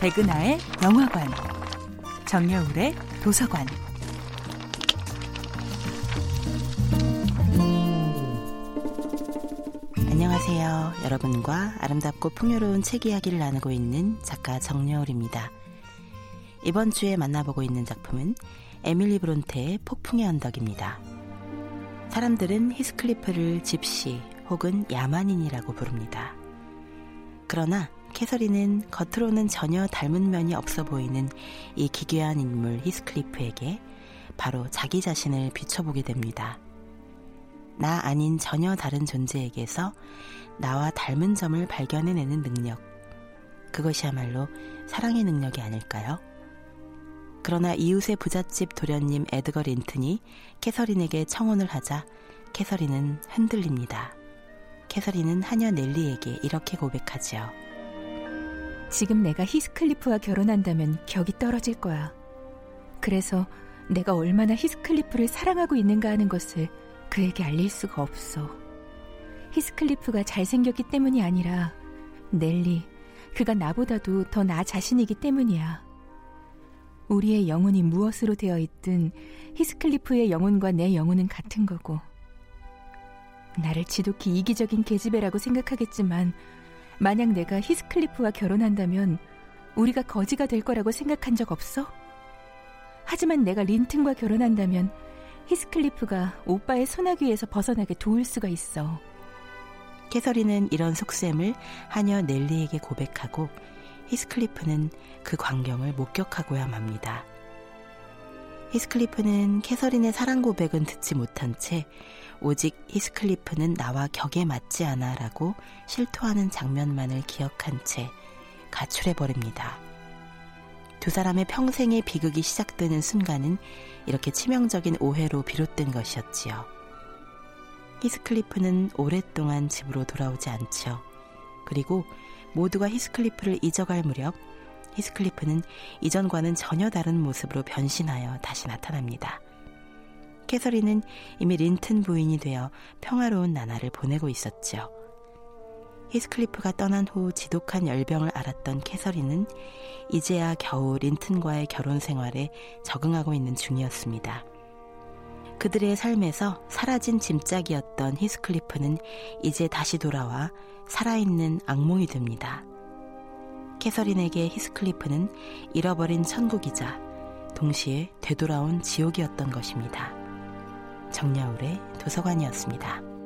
백은하의 영화관, 정여울의 도서관. 안녕하세요. 여러분과 아름답고 풍요로운 책 이야기를 나누고 있는 작가 정여울입니다. 이번 주에 만나보고 있는 작품은 에밀리 브론테의 폭풍의 언덕입니다. 사람들은 히스클리프를 집시 혹은 야만인이라고 부릅니다. 그러나 캐서린은 겉으로는 전혀 닮은 면이 없어 보이는 이 기괴한 인물 히스클리프에게 바로 자기 자신을 비춰보게 됩니다. 나 아닌 전혀 다른 존재에게서 나와 닮은 점을 발견해내는 능력. 그것이야말로 사랑의 능력이 아닐까요? 그러나 이웃의 부잣집 도련님 에드거 린튼이 캐서린에게 청혼을 하자 캐서린은 흔들립니다. 캐서린은 하녀 넬리에게 이렇게 고백하지요. 지금 내가 히스클리프와 결혼한다면 격이 떨어질 거야. 그래서 내가 얼마나 히스클리프를 사랑하고 있는가 하는 것을 그에게 알릴 수가 없어. 히스클리프가 잘생겼기 때문이 아니라 넬리, 그가 나보다도 더 나 자신이기 때문이야. 우리의 영혼이 무엇으로 되어 있든 히스클리프의 영혼과 내 영혼은 같은 거고. 나를 지독히 이기적인 계집애라고 생각하겠지만 만약 내가 히스클리프와 결혼한다면 우리가 거지가 될 거라고 생각한 적 없어? 하지만 내가 린튼과 결혼한다면 히스클리프가 오빠의 소나귀에서 벗어나게 도울 수가 있어. 캐서린은 이런 속셈을 하녀 넬리에게 고백하고 히스클리프는 그 광경을 목격하고야 맙니다. 히스클리프는 캐서린의 사랑 고백은 듣지 못한 채 오직 히스클리프는 나와 격에 맞지 않아 라고 실토하는 장면만을 기억한 채 가출해버립니다. 두 사람의 평생의 비극이 시작되는 순간은 이렇게 치명적인 오해로 비롯된 것이었지요. 히스클리프는 오랫동안 집으로 돌아오지 않죠. 그리고 모두가 히스클리프를 잊어갈 무렵 히스클리프는 이전과는 전혀 다른 모습으로 변신하여 다시 나타납니다. 캐서린은 이미 린튼 부인이 되어 평화로운 나날을 보내고 있었죠. 히스클리프가 떠난 후 지독한 열병을 앓았던 캐서린은 이제야 겨우 린튼과의 결혼 생활에 적응하고 있는 중이었습니다. 그들의 삶에서 사라진 짐짝이었던 히스클리프는 이제 다시 돌아와 살아있는 악몽이 됩니다. 캐서린에게 히스클리프는 잃어버린 천국이자 동시에 되돌아온 지옥이었던 것입니다. 정야울의 도서관이었습니다.